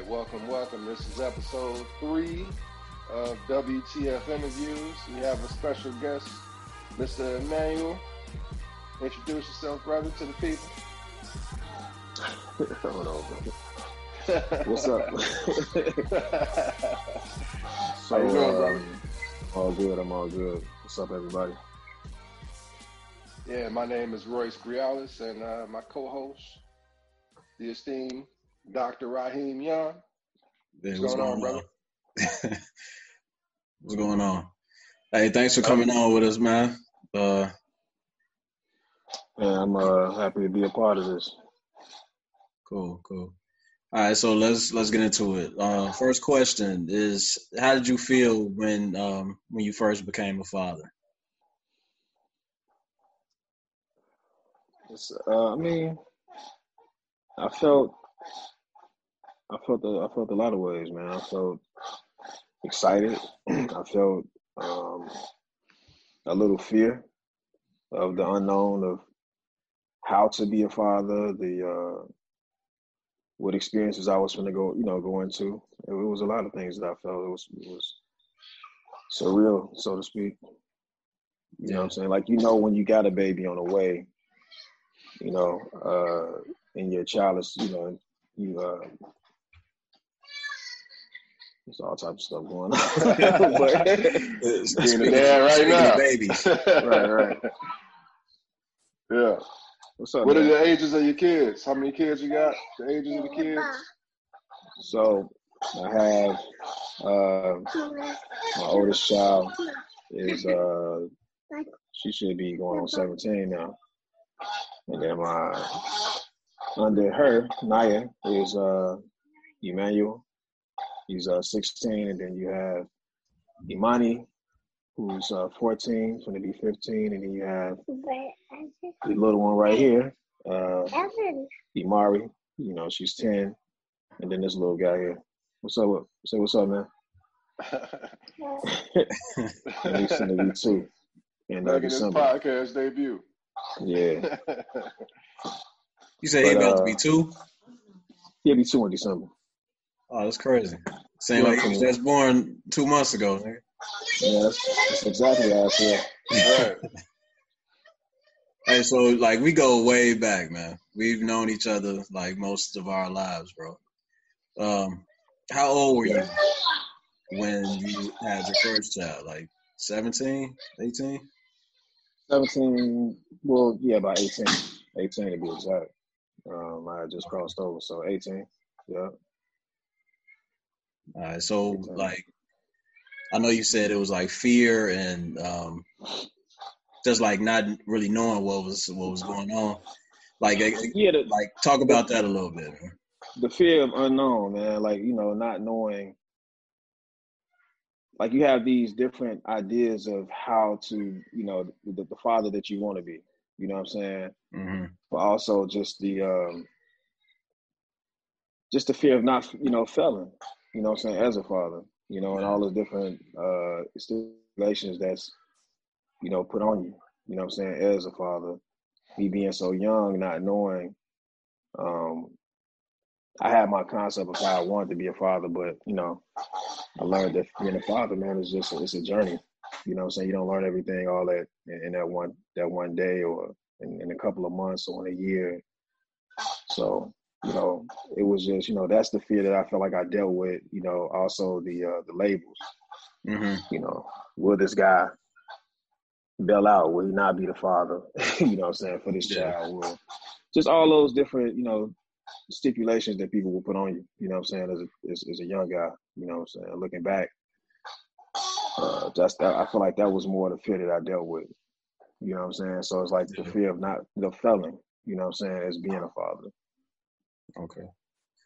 right, welcome, welcome. This is episode three of WTF Interviews. We have a special guest, Mr. Emmanuel. Introduce yourself, brother, to the people. Hold on, brother. What's up? so, How you doing, brother? um, all good. I'm all good. What's up, everybody? Yeah, my name is Royce Grialis, and uh, my co-host, the esteemed Dr. Raheem Young. Hey, What's going on, brother? what's going on? Hey, thanks for coming on with us, man. Uh, Yeah, I'm uh, happy to be a part of this. cool, cool. All right, so let's let's get into it. Uh, first question is, how did you feel when um, when you first became a father? It's, uh, I mean, I felt, I felt, I felt a lot of ways, man. I felt excited. I felt um, a little fear of the unknown of how to be a father, the uh, what experiences I was going to go, you know, go into. It, was a lot of things that I felt. It was, it was surreal, so to speak. You know what I'm saying? Like you know when you got a baby on the way, you know, uh, and your child is, you know, you uh, there's all types of stuff going on. but, Being a dad right now. babies. right, right. Yeah. What's up? What are the ages of your kids? How many kids you got? The ages of the kids? So I have uh, my oldest child is uh, she should be going on 17 now, and then my under her Naya is uh, Emmanuel. He's uh, 16, and then you have Imani, who's uh, 14, going to be 15, and then you have the little one right here, uh, Imari. You know, she's 10, and then this little guy here. What's up? with- Say what's up, man. And he's going to be two in uh, Making this December. podcast debut. Yeah, You said he But, about to uh, be two? he'll be two in December. Oh, that's crazy. Seemed like he was born two months ago. nigga. Yeah, that's, that's exactly how I feel. Right. Hey, so like we go way back, man. We've known each other like most of our lives, bro. Um, how old were you when you had your first child? Like 17, 18? 17, well, yeah, about 18. 18 to be exact. Um, I just crossed over, so 18. Yeah. All right, so like I know you said it was like fear and um, just like not really knowing what was what was going on. Like, Yeah, the, like talk about that a little bit. Man. the fear of unknown, man. Like, you know, not knowing. Like, you have these different ideas of how to, you know, the, the father that you want to be. You know what I'm saying? hmm but also just the um just the fear of not you know failing you know what i'm saying as a father you know and all the different uh stipulations that's you know put on you you know what i'm saying as a father. Me being so young not knowing um i had my concept of how i wanted to be a father but you know i learned that being a father man is just it's a journey. You know what i'm saying? You don't learn everything all that in, in that one that one day or in, in a couple of months or in a year. So, you know, it was just, you know, that's the fear that I felt like I dealt with, you know, also the uh the labels, hmm you know, will this guy bail out? Will he not be the father? you know what I'm saying, for this Yeah. child? Will just all those different, you know, stipulations that people will put on you, you know what I'm saying, as a as, as a young guy, you know what I'm saying. Looking back, uh just that I feel like that was more the fear that I dealt with. You know what I'm saying? So it's like the fear of not the failing, you know what I'm saying, as being a father. Okay.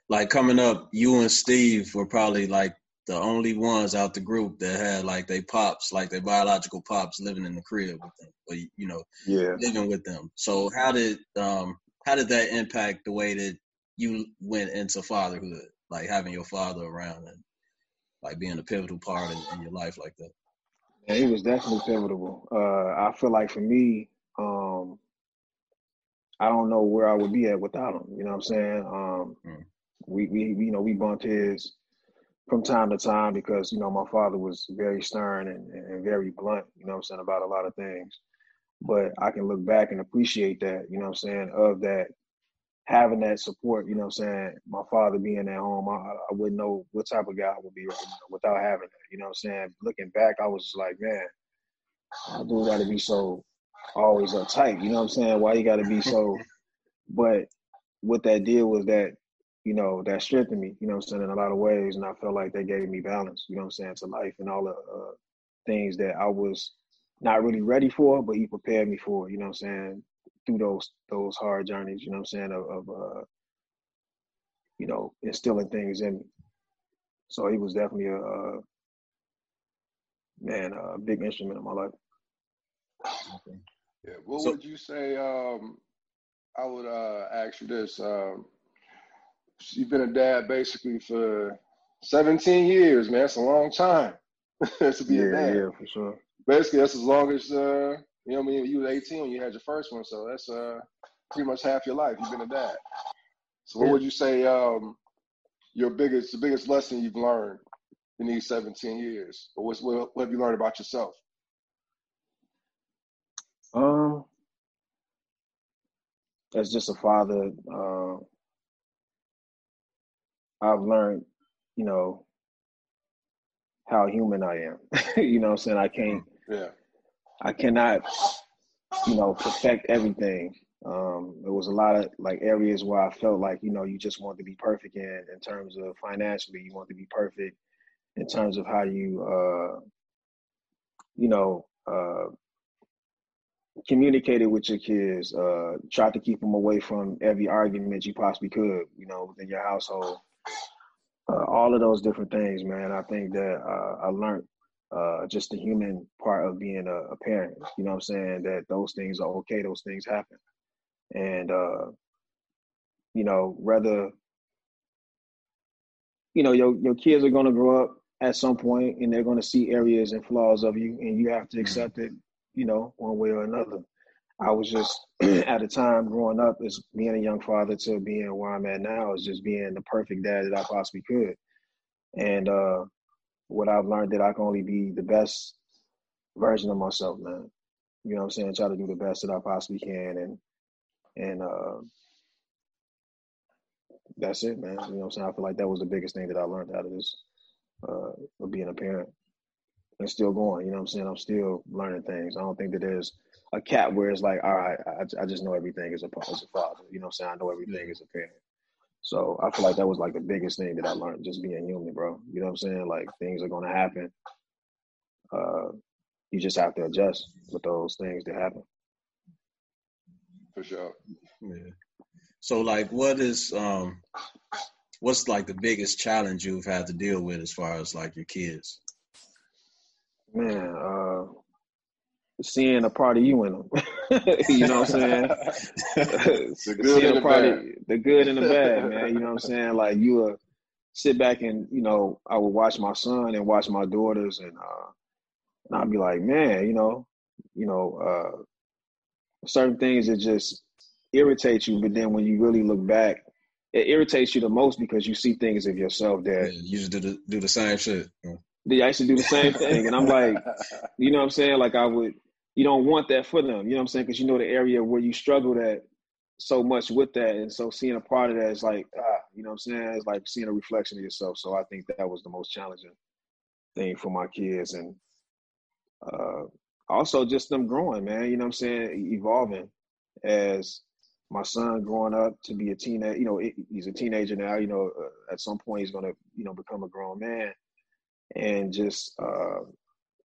Like coming up, you and Steve were probably like the only ones out the group that had like they pops, like their biological pops, living in the crib with them, or you know, Yeah. living with them. So how did um how did that impact the way that you went into fatherhood, like having your father around and like being a pivotal part in, in your life like that? And he was definitely pivotal. Uh, I feel like for me, um, I don't know where I would be at without him. You know what I'm saying? Um, Mm. We we you know we bumped heads from time to time because you know my father was very stern and, and very blunt. You know what I'm saying about a lot of things. But I can look back and appreciate that. You know what I'm saying of that having that support, you know what I'm saying? My father being at home, I, I wouldn't know what type of guy I would be right now without having that. You know what I'm saying? Looking back, I was just like, man, I do gotta be so always uptight. You know what I'm saying? Why you gotta be so but what that did was that, you know, that strengthened me, you know what I'm saying, in a lot of ways. And I felt like they gave me balance, you know what I'm saying, to life and all the uh, things that I was not really ready for, but he prepared me for, you know what I'm saying, through those those hard journeys, you know what I'm saying, of, of uh, you know, instilling things in me. So he was definitely a, a man, a big instrument in my life. Okay. Yeah. What so, would you say? Um, I would uh, ask you this. Um, you've been a dad basically for 17 years, man. That's a long time to be yeah, a dad. Yeah, for sure. Basically, that's as long as uh, you know, I mean, you were 18 when you had your first one, so that's uh, pretty much half your life. You've been a dad. So, what would you say um, your biggest, the biggest lesson you've learned in these 17 years, or what's, what, what have you learned about yourself? Um, as just a father, uh, I've learned, you know, how human I am. you know I'm saying? I can't yeah. I cannot, you know, perfect everything. Um, there was a lot of like areas where I felt like, you know, you just want to be perfect in in terms of financially, you want to be perfect in terms of how you uh you know, uh communicated with your kids, uh tried to keep them away from every argument you possibly could, you know, within your household. Uh, all of those different things, man. I think that uh, I learned uh, just the human part of being a, a, parent. You know what I'm saying? That those things are okay, those things happen. And, uh, you know, rather, you know, your, your kids are going to grow up at some point and they're going to see areas and flaws of you and you have to mm-hmm. accept it, you know, one way or another. I was just at a time growing up as being a young father to being where I'm at now is just being the perfect dad that I possibly could. And, uh, what I've learned that I can only be the best version of myself, man. You know what I'm saying? Try to do the best that I possibly can and and uh that's it, man. You know what I'm saying? I feel like that was the biggest thing that I learned out of this uh of being a parent. And still going, you know what I'm saying? I'm still learning things. I don't think that there's a cap where it's like, all right, I, I just know everything as a as a father. You know what I'm saying? I know everything as a parent. So I feel like that was like the biggest thing that I learned just being human, bro. You know what I'm saying? Like things are gonna happen. Uh, you just have to adjust with those things that happen. For sure. Yeah. So like what is um what's like the biggest challenge you've had to deal with as far as like your kids? Man, uh seeing a part of you in them. you know what I'm saying? the good and the bad. the good and the bad, man. You know what I'm saying? Like you would sit back and you know I would watch my son and watch my daughters, and uh, and I'd be like, man, you know, you know, uh, certain things that just irritate you, but then when you really look back. It irritates you the most because you see things of yourself that yeah, you just do the do the same shit. I used to do the same thing, and I'm like, you know what I'm saying? Like I would, you don't want that for them. You know what I'm saying? Because you know the area where you struggled at so much with that, and so seeing a part of that is like, ah, you know what I'm saying? It's like seeing a reflection of yourself. So I think that was the most challenging thing for my kids, and uh, also just them growing, man. You know what I'm saying? Evolving as my son growing up to be a teenager. You know, he's a teenager now. You know, uh, at some point he's gonna, you know, become a grown man, and just uh,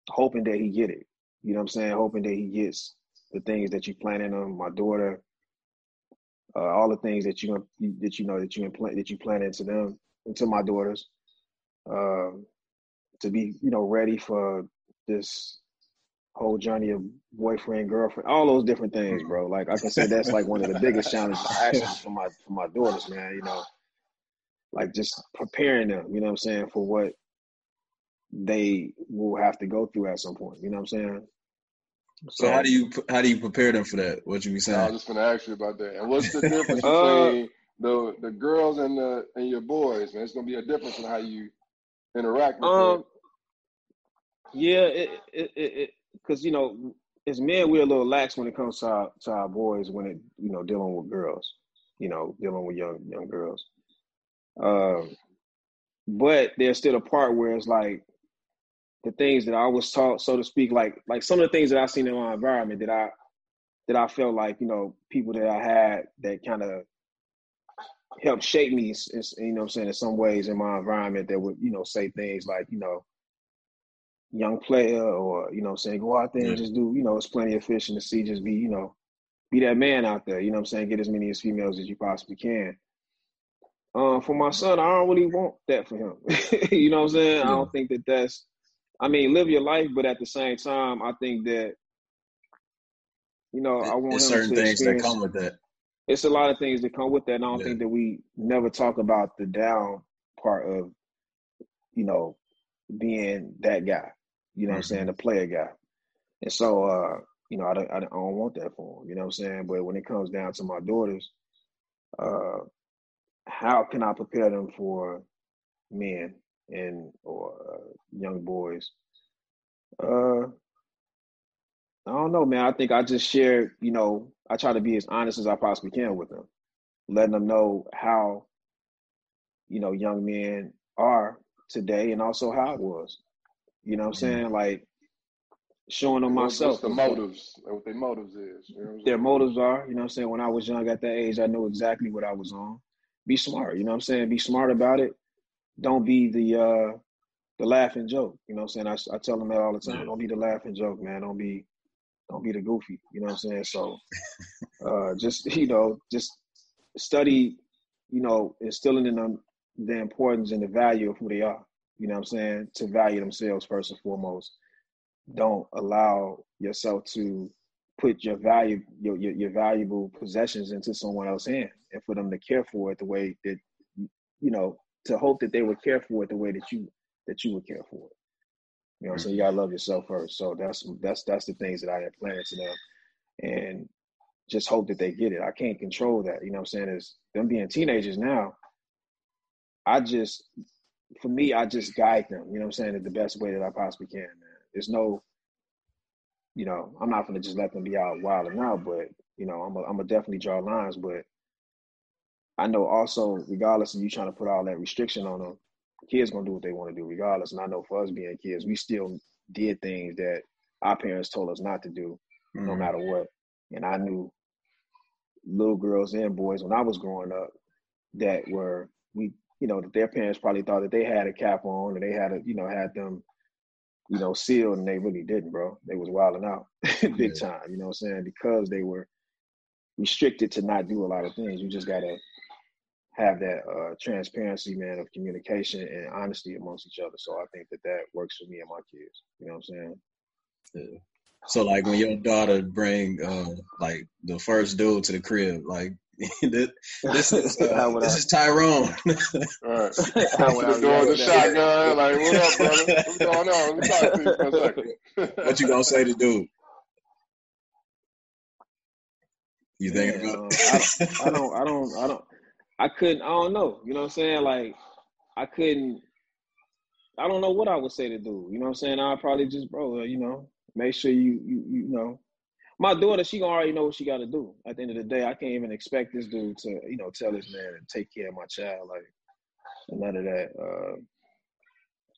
hoping that he get it. You know what I'm saying? Hoping that he gets the things that you plan in him. My daughter, uh, all the things that you that you know that you implant that you plan into them, into my daughters, um, to be you know ready for this whole journey of boyfriend girlfriend, all those different things, bro. Like I can say that's like one of the biggest challenges for my for my daughters, man. You know, like just preparing them. You know what I'm saying for what they will have to go through at some point. You know what I'm saying? So, so how do you how do you prepare them for that? What you be saying? I was just gonna ask you about that. And what's the difference uh, between the the girls and the and your boys, man. It's gonna be a difference in how you interact with Um, them. yeah, it it it because you know, as men, we're a little lax when it comes to our to our boys when it you know dealing with girls, you know, dealing with young young girls. Um, but there's still a part where it's like the things that I was taught, so to speak, like like some of the things that I've seen in my environment that I that I felt like you know people that I had that kind of helped shape me, you know, what I'm saying in some ways in my environment that would you know say things like you know young player or you know I'm saying go out there and just do you know it's plenty of fish in the sea just be you know be that man out there you know what I'm saying get as many as females as you possibly can. Um for my son I don't really want that for him. You know what I'm saying? I don't think that that's I mean live your life but at the same time I think that you know I want There's certain things that come with that. it's a lot of things that come with that and I don't Yeah. think that we never talk about the down part of you know being that guy you know what I'm saying the player guy and so, uh, you know, I don't, I don't want that for them. You know what I'm saying? But when it comes down to my daughters, uh, how can I prepare them for men and or uh, young boys? Uh, I don't know, man. I think I just share. You know, I try to be as honest as I possibly can with them, letting them know how, you know, young men are today, and also how it was. You know what I'm Mhm. saying? Like showing them what's myself. the motives? What their motives is? You know their motives are. You know what I'm saying? When I was young at that age, I knew exactly what I was on. Be smart, you know what I'm saying? Be smart about it. Don't be the uh the laughing joke. You know what I'm saying? I, I tell them that all the time. Don't be the laughing joke, man. Don't be don't be the goofy. You know what I'm saying? So uh just you know, just study, you know, instilling in them the importance and the value of who they are. You know what I'm saying? To value themselves first and foremost. Don't allow yourself to put your value your, your your valuable possessions into someone else's hand and for them to care for it the way that you know to hope that they would care for it the way that you that you would care for it. You know so mm-hmm. you gotta love yourself first. So that's that's that's the things that i implanted to them. And just hope that they get it. I can't control that. You know what i'm saying? Is them being teenagers now i just for me i just guide them. You know what i'm saying? In the best way that i possibly can man. There's no you know, I'm not gonna just let them be out wild and out, but you know, I'm gonna definitely draw lines. But I know also, regardless of you trying to put all that restriction on them, kids gonna do what they want to do regardless. And I know for us being kids, we still did things that our parents told us not to do, no Mhm. matter what. And I knew little girls and boys when I was growing up that were we, you know, that their parents probably thought that they had a cap on or they had a, you know, had them you know, sealed and they really didn't, bro. They was wilding out big Yeah. time, you know what I'm saying? Because they were restricted to not do a lot of things. You just gotta have that uh, transparency, man, of communication and honesty amongst each other. So I think that that works for me and my kids. You know what I'm saying? Yeah. So like when your daughter bring uh like the first dude to the crib, like this, this is uh, How would this I- is Tyrone. Right. How would I The door, the react to that? shotgun, like, what up, brother? What's going on? Let me talk to you for a second. what you gonna say to dude? You thinking Man, about? um, I don't, I don't, I don't, I couldn't, I don't know. You know what I'm saying? Like, I couldn't, I don't know what I would say to do. You know what I'm saying? I'd probably just, bro, uh, you know, make sure you, you, you know. My daughter, she gonna already know what she got to do. At the end of the day, I can't even expect this dude to, you know, tell this man to take care of my child, like none of that. Uh,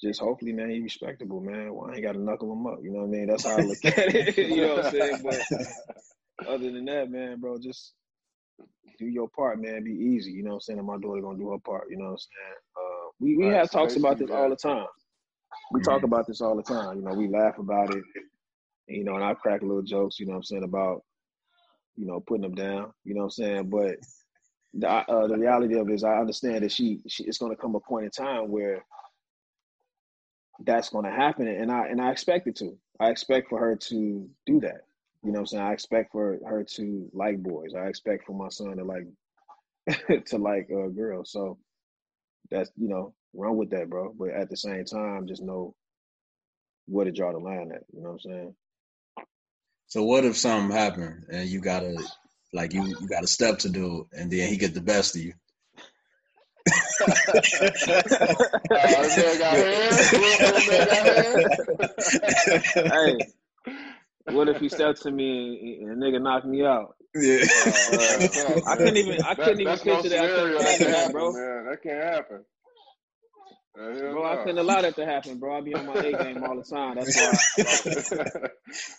just hopefully, man, he respectable, man. Well, I ain't got to knuckle him up. You know what I mean? That's how I look at it. you know what I'm saying? But other than that, man, bro, just do your part, man. Be easy. You know what I'm saying? And my daughter gonna do her part. You know what I'm saying? Uh, we we Right, have so talks about this all the time. We talk about this all the time. You know, we laugh about it. You know, and I crack little jokes. You know what I'm saying about you know putting them down. You know what I'm saying? But the uh, the reality of it is, I understand that she, she it's gonna come a point in time where that's gonna happen, and I and I expect it to. I expect for her to do that. You know what I'm saying? I expect for her to like boys. I expect for my son to like to like uh, girls. So that's you know run with that, bro. But at the same time, just know where to draw the line at. You know what I'm saying? So what if something happened and you gotta like you you got a step to do and then he get the best of you? hey, what if he stepped to me and, and nigga knocked me out? Yeah. Uh, I couldn't even. I couldn't even that's no that. Scenario that can imagine that, happen, bro. man. That can't happen. Uh, hell Bro, I no. couldn't allow that to happen, bro. I be on my A game all the time. That's why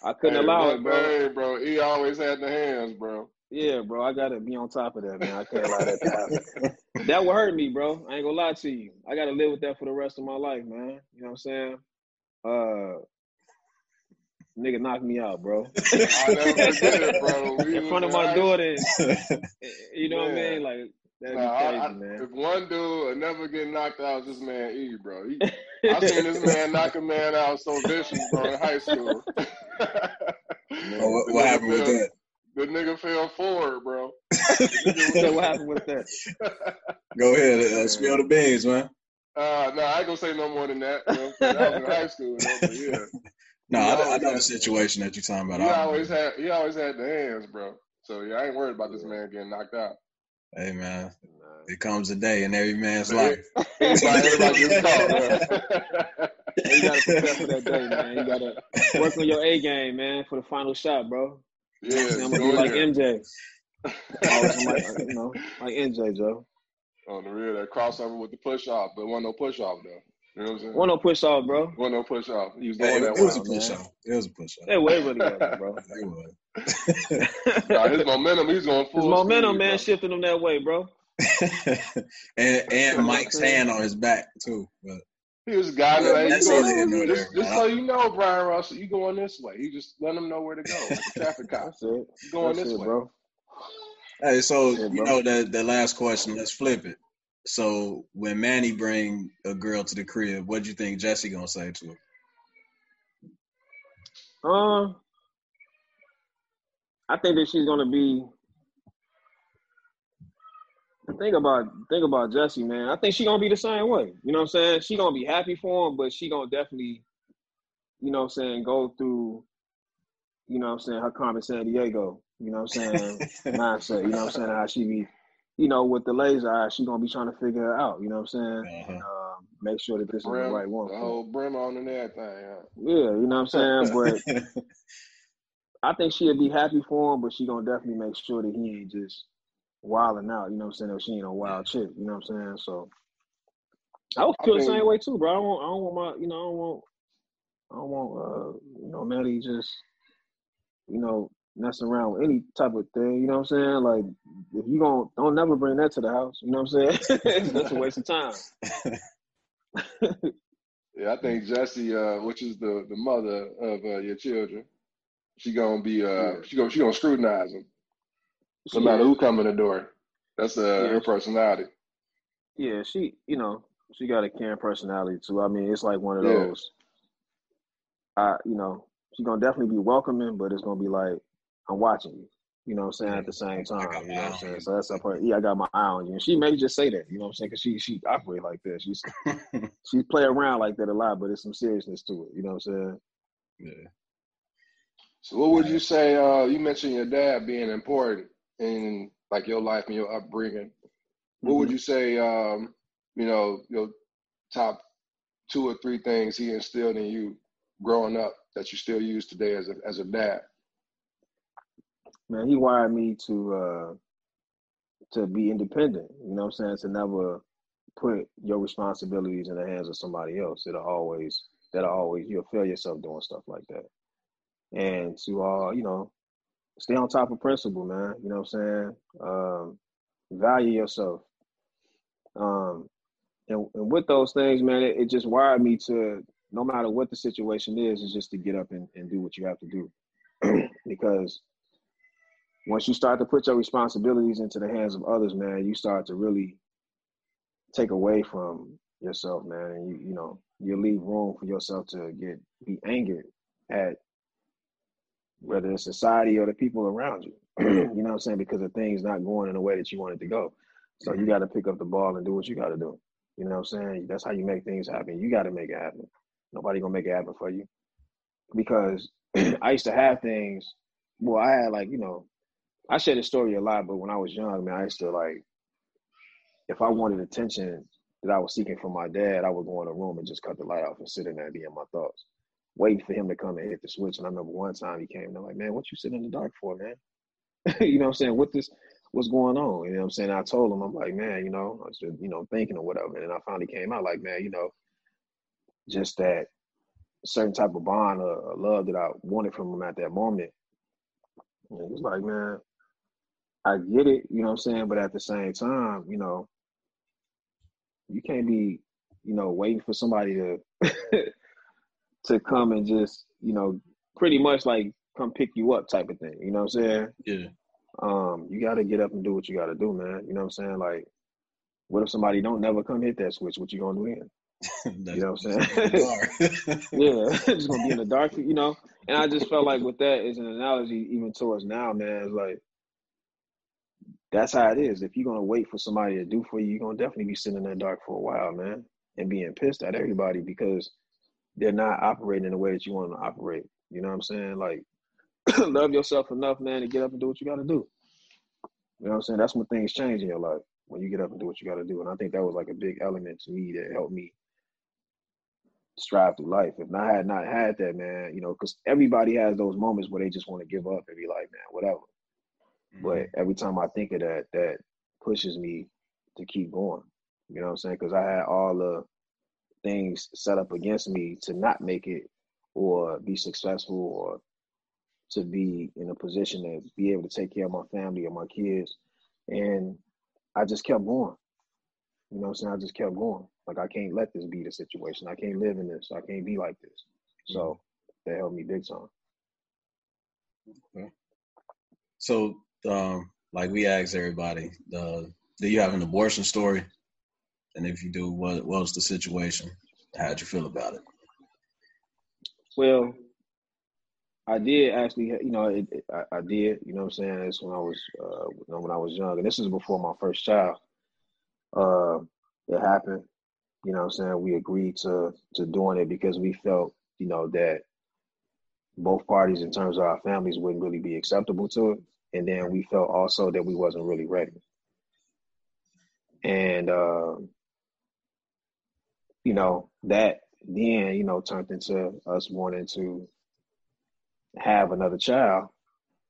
I, I couldn't Hey, allow one it, bro. thing, bro. He always had the hands, bro. Yeah, bro. I gotta be on top of that, man. I can't allow that to happen. that would hurt me, bro. I ain't gonna lie to you. I gotta live with that for the rest of my life, man. You know what I'm saying? Uh, nigga knocked me out, bro. I never forget it, bro. We In front of my high daughter. You know what I mean? Like that'd Nah, be crazy, I, man. if one dude will never get knocked out, it's this man E, bro. He, I seen this man knock a man out so vicious, bro, in high school. Oh, what, what nigga happened with that? The nigga fell forward, bro. so what happened with that? Go ahead, uh, spill the beans, man. Uh, no, I ain't gonna say no more than that. You know, that was in high school, though, but yeah. No, He I, I know the situation that you're talking about. He I- always had he always had the hands, bro. So yeah, I ain't worried about this man getting knocked out. Hey, man, it comes a day in every man's Man, life. Everybody, everybody gets caught, man. You gotta prepare for that day, man. You gotta work on your A game, man, for the final shot, bro. yeah, I'm gonna go be like. MJ. Like, you know, like MJ, Joe. on the real that crossover with the push off, but wasn't no push off though. You know what I'm saying? One no push off, bro. Wasn't no push off. He was Hey, going it, that was a way. man. push off. It was a push off. Hey, well, it really was, bro. It was. Nah, his momentum, he's going full. His momentum, speed, man, bro. shifted him that way, bro. and and Mike's hand on his back too. But He was guiding Yeah, like, that's you all going, know just, there, just man. so you know, Bryon Russell, you going this way. You just let him know where to go, like traffic cop. That's going That's this it, way. bro. hey, so Yeah, you know the the last question. Let's flip it. So when Manny bring a girl to the crib, what do you think Jesse gonna say to her? Um, I think that she's gonna be. Think about think about Jesse, man. I think she gonna be the same way. You know what I'm saying? She gonna be happy for him, but she gonna definitely, you know what I'm saying, go through, you know what I'm saying, her Carmen Sandiego, you know what I'm saying, mindset. You know what I'm saying? How she be, you know, with the laser eye, she gonna be trying to figure it out. You know what I'm saying? And, uh, make sure that this is the right one. the whole brim on and everything. Huh? Yeah, you know what I'm saying? But I think she'll be happy for him, but she gonna definitely make sure that he ain't just wilding out. You know what I'm saying? Or she ain't a wild chick. You know what I'm saying? So I would I feel the same way too, bro. I don't want, I don't want my, you know, I don't want, I don't want, uh, you know, Maddie just, you know, messing around with any type of thing. You know what I'm saying? Like, if you don't, don't never bring that to the house. You know what I'm saying? That's a waste of time. Yeah, I think Jesse, uh, which is the the mother of uh, your children, she gonna be uh, Yeah. she gonna she gonna scrutinize him no She- matter who come in the door. That's uh, Yeah. her personality. Yeah, she, you know, she got a caring personality too. I mean, it's like one of Yeah. those. I, you know, she's gonna definitely be welcoming, but it's gonna be like, I'm watching you. You know what I'm saying? At the same time, you know what I'm saying? So that's a part. Yeah, I got my eye on you, and she may just say that. You know what I'm saying? Because she she operate like that. She's she play around like that a lot, but there's some seriousness to it. You know what I'm saying? yeah. So, what would you say? Uh, you mentioned your dad being important in like your life and your upbringing. What would you say? Um, you know, your top two or three things he instilled in you growing up that you still use today as a as a dad. Man, he wired me to uh to be independent. You know what I'm saying? To never put your responsibilities in the hands of somebody else. It'll always that'll always you'll feel yourself doing stuff like that. And to uh, you know, stay on top of principle, man. You know what I'm saying? Um, value yourself. Um and, and with those things, man, it, it just wired me to no matter what the situation is, is just to get up and, and do what you have to do. because once you start to put your responsibilities into the hands of others, man, you start to really take away from yourself, man, and you you know you leave room for yourself to get be angered at whether it's society or the people around you. you know what I'm saying? Because the thing's not going in the way that you want it to go. So you got to pick up the ball and do what you got to do. You know what I'm saying? That's how you make things happen. You got to make it happen. Nobody gonna make it happen for you. Because I used to have things. Well, I had like you know I share this story a lot, but when I was young, man, I used to like if I wanted attention that I was seeking from my dad, I would go in a room and just cut the light off and sit in there and be in my thoughts, waiting for him to come and hit the switch. And I remember one time he came and I'm like, man, what you sitting in the dark for, man? you know what I'm saying? What this what's going on? You know what I'm saying? I told him, I'm like, man, you know, I was just, you know, thinking or whatever. And I finally came out like, man, you know, just that certain type of bond or, love that I wanted from him at that moment. And it was like, man, I get it, you know what I'm saying? But at the same time, you know, you can't be, you know, waiting for somebody to to come and just, you know, pretty much like come pick you up type of thing. You know what I'm saying? Yeah. Um, you gotta get up and do what you gotta do, man. You know what I'm saying? Like, what if somebody don't never come hit that switch? What you gonna do then? you know what I'm saying? yeah, just gonna be in the dark, you know. And I just felt like with that is an analogy even towards now, man. It's like that's how it is. If you're gonna wait for somebody to do for you, you're gonna definitely be sitting in that dark for a while, man, and being pissed at everybody because they're not operating in the way that you want them to operate. You know what I'm saying? Like, love yourself enough, man, to get up and do what you got to do. You know what I'm saying? That's when things change in your life when you get up and do what you got to do. And I think that was like a big element to me that helped me strive through life. If I had not had that, man, you know, because everybody has those moments where they just want to give up and be like, man, whatever. Mm-hmm. But every time I think of that, that pushes me to keep going. You know what I'm saying? Because I had all the things set up against me to not make it or be successful or to be in a position to be able to take care of my family or my kids. And I just kept going. You know what I'm saying? I just kept going. Like I can't let this be the situation. I can't live in this. I can't be like this. So mm-hmm. that helped me big time. Okay. So um, like we asked everybody, uh, do you have an abortion story? And if you do, what, what was the situation? How'd you feel about it? Well, I did actually, you know, it, it, I, I, did, you know what I'm saying? It's when I was, uh, when I was young, and this is before my first child. Uh, it happened, you know what I'm saying? We agreed to to doing it because we felt, you know, that both parties in terms of our families wouldn't really be acceptable to it and then we felt also that we wasn't really ready. And uh, you know that then you know turned into us wanting to have another child.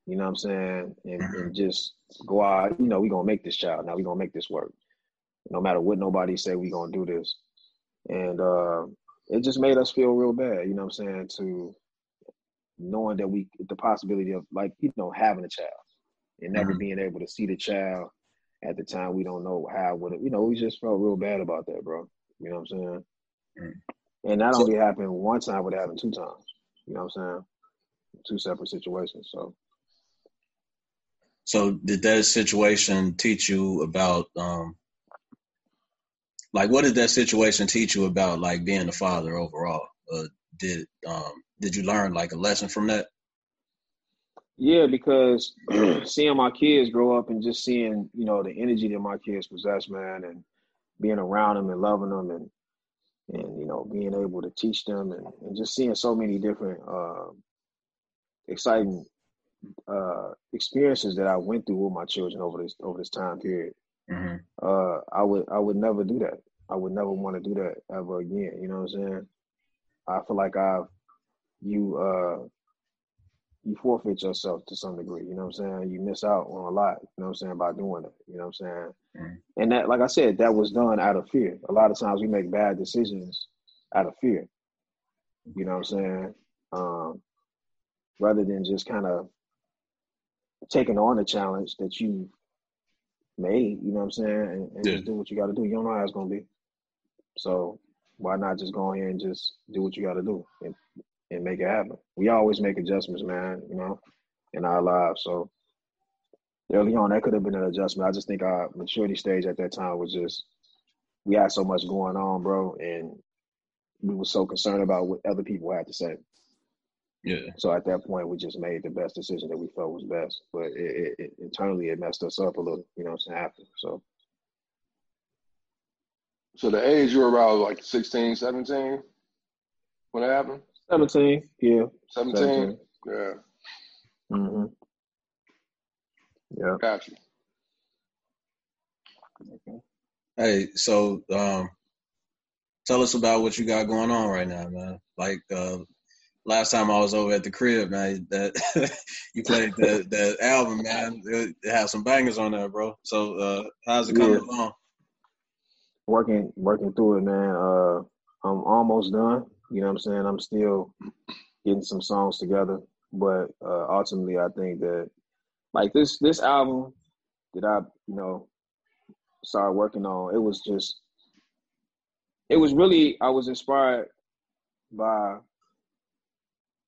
You know what I'm saying, and, and mm-hmm. just go out. You know, we gonna make this child. Now we gonna make this work. No matter what nobody say, we gonna do this. And uh, it just made us feel real bad. You know what I'm saying to knowing that we the possibility of like you know having a child and never mm-hmm. being able to see the child at the time. We don't know how would it, you know, we just felt real bad about that, bro. You know what I'm saying? Mm-hmm. And that only happened one time, but it happened two times. You know what I'm saying? Two separate situations. So. So did that situation teach you about um like what did that situation teach you about like being a father overall? Uh, did um did you learn like a lesson from that? Yeah, because seeing my kids grow up and just seeing, you know, the energy that my kids possess, man, and being around them and loving them and and you know being able to teach them and, and just seeing so many different uh, exciting uh, experiences that I went through with my children over this over this time period. Mm-hmm. Uh, I would I would never do that. I would never want to do that ever again. You know what I'm saying? I feel like I've you uh you forfeit yourself to some degree. You know what I'm saying? You miss out on a lot. You know what I'm saying by doing it. You know what I'm saying? Mm-hmm. And that, like I said, that was done out of fear. A lot of times we make bad decisions out of fear. You know what I'm saying? Um, rather than just kind of taking on the challenge that you made. You know what I'm saying? And, and yeah. just do what you got to do. You don't know how it's gonna be. So why not just go in and just do what you got to do and and make it happen. We always make adjustments, man, you know, in our lives. So early on, that could have been an adjustment. I just think our maturity stage at that time was just, we had so much going on, bro, and we were so concerned about what other people had to say. Yeah. So at that point, we just made the best decision that we felt was best. But it, it, it, internally, it messed us up a little, you know what I'm saying, after. So. So the age you were around like 16, 17 when it happened? 17, yeah. 17? 17. Yeah. Mm-hmm. Yeah. Got you. Okay. Hey, so um, tell us about what you got going on right now, man. Like uh, last time I was over at the crib, man, that you played that that album, man. It, it has some bangers on there, bro. So uh, how's it coming yeah. along? Working, working through it, man. Uh, I'm almost done. You know what I'm saying? I'm still getting some songs together, but uh, ultimately, I think that like this this album that I you know started working on, it was just it was really I was inspired by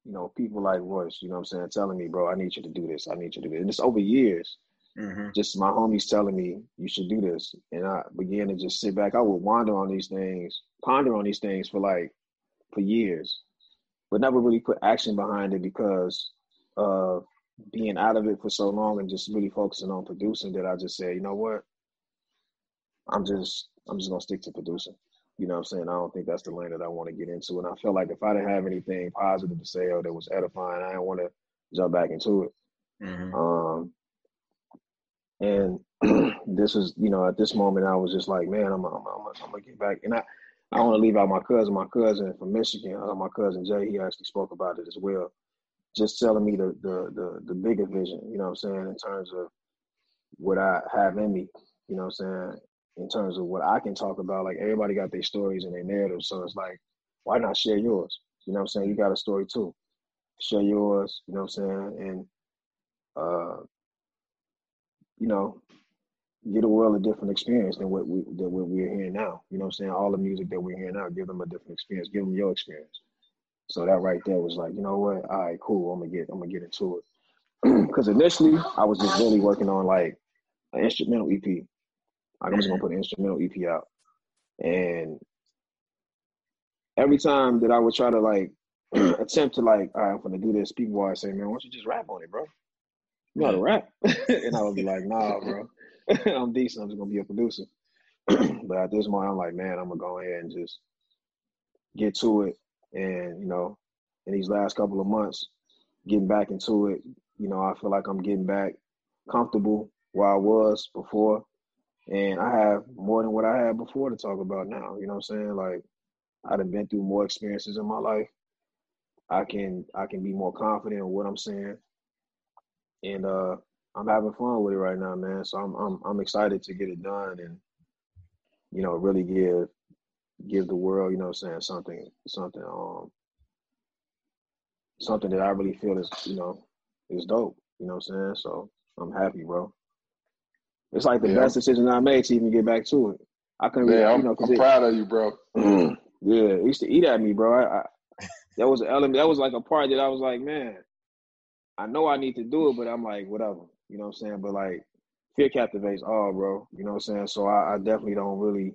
you know people like Royce. You know what I'm saying? Telling me, bro, I need you to do this. I need you to do this. And it's over years. Mm-hmm. Just my homies telling me you should do this, and I began to just sit back. I would wander on these things, ponder on these things for like for years, but never really put action behind it because of being out of it for so long and just really focusing on producing. That I just said, you know what, I'm just I'm just gonna stick to producing. You know what I'm saying? I don't think that's the lane that I want to get into. And I felt like if I didn't have anything positive to say or that was edifying, I didn't want to jump back into it. Mm-hmm. Um, and this is, you know, at this moment, I was just like, man, I'm, I'm, I'm, I'm gonna get back. And I, I want to leave out my cousin. My cousin from Michigan, uh, my cousin Jay, he actually spoke about it as well. Just telling me the, the the the bigger vision, you know what I'm saying, in terms of what I have in me, you know what I'm saying, in terms of what I can talk about. Like everybody got their stories and their narratives, so it's like, why not share yours? You know what I'm saying? You got a story too. Share yours, you know what I'm saying? And uh you know, give the world a different experience than what we than what we're hearing now. You know what I'm saying? All the music that we're hearing now, give them a different experience. Give them your experience. So that right there was like, you know what? All right, cool. I'm gonna get I'm gonna get into it. Because initially I was just really working on like an instrumental EP. Like I'm just gonna put an instrumental EP out, and every time that I would try to like attempt to like, all right, I'm gonna do this, people always say, man, why don't you just rap on it, bro? You know how to rap, and I would be like, nah, bro. I'm decent. I'm just gonna be a producer. but at this moment, I'm like, man, I'm gonna go ahead and just get to it. And you know, in these last couple of months, getting back into it, you know, I feel like I'm getting back comfortable where I was before, and I have more than what I had before to talk about now. You know what I'm saying? Like, I've been through more experiences in my life. I can I can be more confident in what I'm saying, and uh, I'm having fun with it right now, man. So I'm I'm I'm excited to get it done and you know really give give the world, you know, I'm saying something something um something that I really feel is you know is dope. You know what I'm saying? So I'm happy, bro. It's like the yeah. best decision I made to even get back to it. I couldn't. Yeah, really, I'm, you know, I'm it, proud of you, bro. yeah, it used to eat at me, bro. I, I, that was an element. That was like a part that I was like, man, I know I need to do it, but I'm like, whatever. You know what I'm saying? But like fear captivates all, bro. You know what I'm saying? So I, I definitely don't really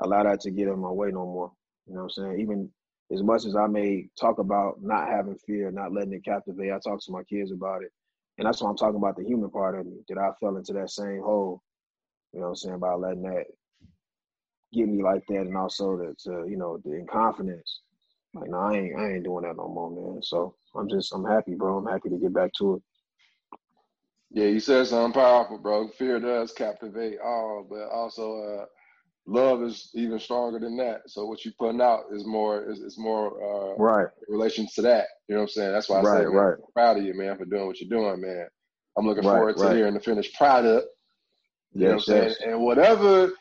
allow that to get in my way no more. You know what I'm saying? Even as much as I may talk about not having fear, not letting it captivate, I talk to my kids about it. And that's why I'm talking about the human part of me, that I fell into that same hole, you know what I'm saying, about letting that get me like that and also the to, you know, the confidence. Like no, I ain't I ain't doing that no more, man. So I'm just I'm happy, bro. I'm happy to get back to it. Yeah, you said something powerful, bro. Fear does captivate all, but also uh, love is even stronger than that. So what you putting out is more is, is more uh, right in relation to that. You know what I'm saying? That's why I right, say, right. I'm proud of you, man, for doing what you're doing, man. I'm looking right, forward to right. hearing the finished product. You yes, know what I'm saying? And whatever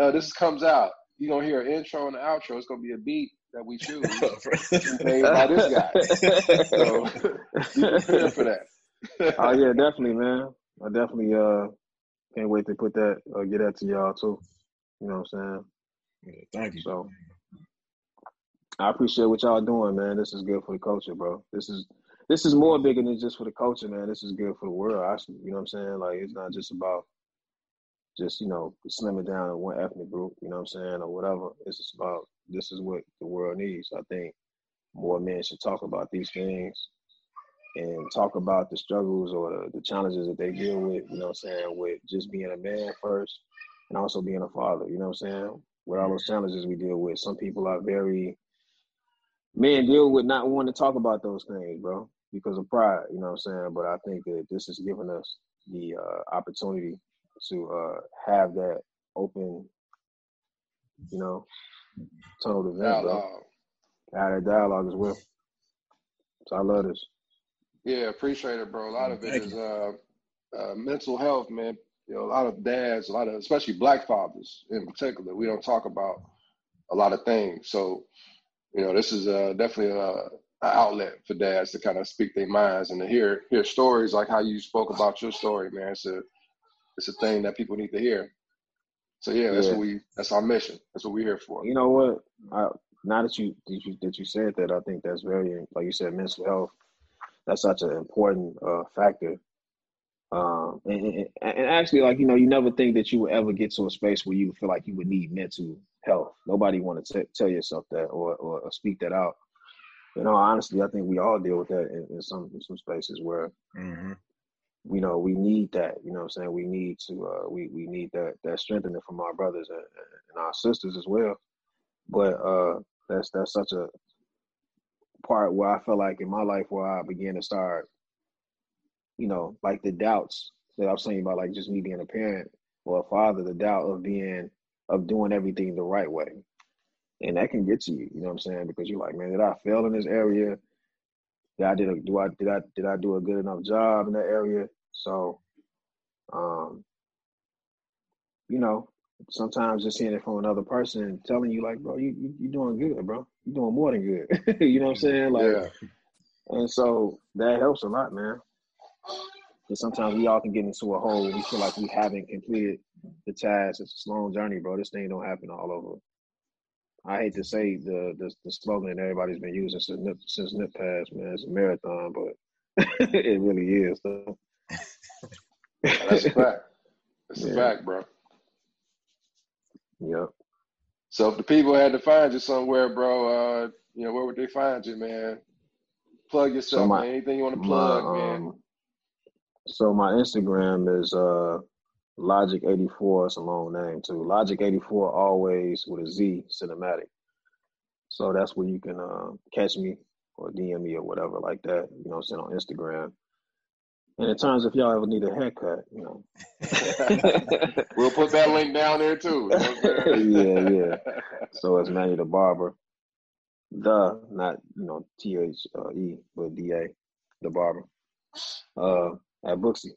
uh, this comes out, you're gonna hear an intro and an outro. It's gonna be a beat that we choose made by this guy. so be prepared for that oh yeah, definitely, man. I definitely uh can't wait to put that uh, get that to y'all too. You know what I'm saying? Yeah, thank you. So I appreciate what y'all doing, man. This is good for the culture, bro. This is this is more bigger than just for the culture, man. This is good for the world. Actually, you know what I'm saying? Like it's not just about just you know slimming down to one ethnic group. You know what I'm saying, or whatever. It's just about this is what the world needs. I think more men should talk about these things and talk about the struggles or the, the challenges that they deal with, you know what I'm saying, with just being a man first and also being a father, you know what I'm saying? With all those challenges we deal with. Some people are very men deal with not wanting to talk about those things, bro, because of pride, you know what I'm saying? But I think that this has given us the uh, opportunity to uh, have that open you know, total event, dialogue. bro. Out of dialogue as well. So I love this. Yeah, appreciate it, bro. A lot of it is uh, uh, mental health, man. You know, a lot of dads, a lot of especially black fathers in particular, we don't talk about a lot of things. So, you know, this is uh, definitely a, an outlet for dads to kind of speak their minds and to hear hear stories like how you spoke about your story, man. It's a it's a thing that people need to hear. So yeah, that's yeah. what we that's our mission. That's what we're here for. You know what? I, now that you, that you that you said that, I think that's very like you said, mental health. That's such an important uh, factor. Um, and, and, and actually, like you know, you never think that you would ever get to a space where you feel like you would need mental health. Nobody want to tell yourself that or, or, or speak that out. You know, honestly, I think we all deal with that in, in some in some spaces where mm-hmm you know, we need that. You know I'm saying? We need to uh we, we need that that strengthening from our brothers and, and our sisters as well. But uh that's that's such a part where I felt like in my life where I began to start, you know, like the doubts that I was saying about like just me being a parent or a father, the doubt of being of doing everything the right way. And that can get to you, you know what I'm saying? Because you're like, man, did I fail in this area? did I did a, do I did I did I do a good enough job in that area? So, um, you know, sometimes just hearing it from another person telling you like, bro, you you you doing good, bro. You doing more than good. you know what I'm saying? Like, yeah. and so that helps a lot, man. Because sometimes we all can get into a hole. We feel like we haven't completed the task. It's a long journey, bro. This thing don't happen all over. I hate to say the the, the slogan that everybody's been using since Nip, since Nip passed, man. It's a marathon, but it really is. Though. That's a fact. That's yeah. a fact, bro. Yep. So if the people had to find you somewhere, bro, uh, you know, where would they find you, man? Plug yourself, so my, man. Anything you want to plug, my, man. Um, so my Instagram is uh Logic 84, it's a long name too. Logic 84 always with a Z cinematic. So that's where you can uh, catch me or DM me or whatever like that, you know I'm saying, on Instagram. And in terms if y'all ever need a haircut, you know. we'll put that link down there too. yeah, yeah. So it's Manny the Barber. The, not, you know, T H E, but D A, the Barber. Uh, at Booksy.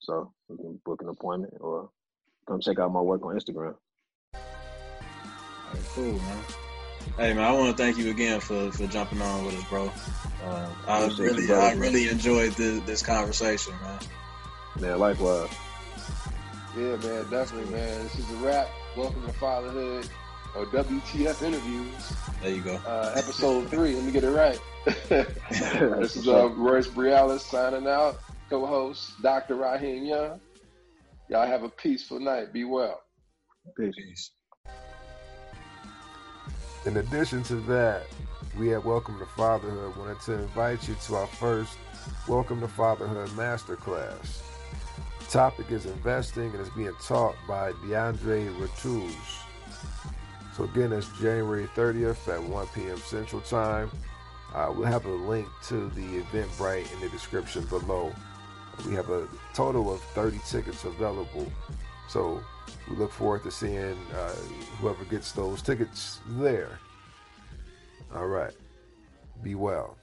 So you can book an appointment or come check out my work on Instagram. Right, cool, man. Hey man, I want to thank you again for, for jumping on with us, bro. Uh, I really, I really enjoyed this, this conversation, man. Man, likewise. Yeah, man, definitely, man. This is a wrap. Welcome to Fatherhood or WTF interviews. There you go. Uh, episode three. Let me get it right. this is uh, Royce Brialis signing out co-host Dr. Raheem Young. Y'all have a peaceful night. Be well. Peace. In addition to that, we at Welcome to Fatherhood wanted to invite you to our first Welcome to Fatherhood Masterclass. The topic is investing and is being taught by DeAndre Ratuz. So again, it's January 30th at 1 p.m. Central Time. Uh, we'll have a link to the Eventbrite in the description below. We have a total of 30 tickets available. So we look forward to seeing uh, whoever gets those tickets there. All right. Be well.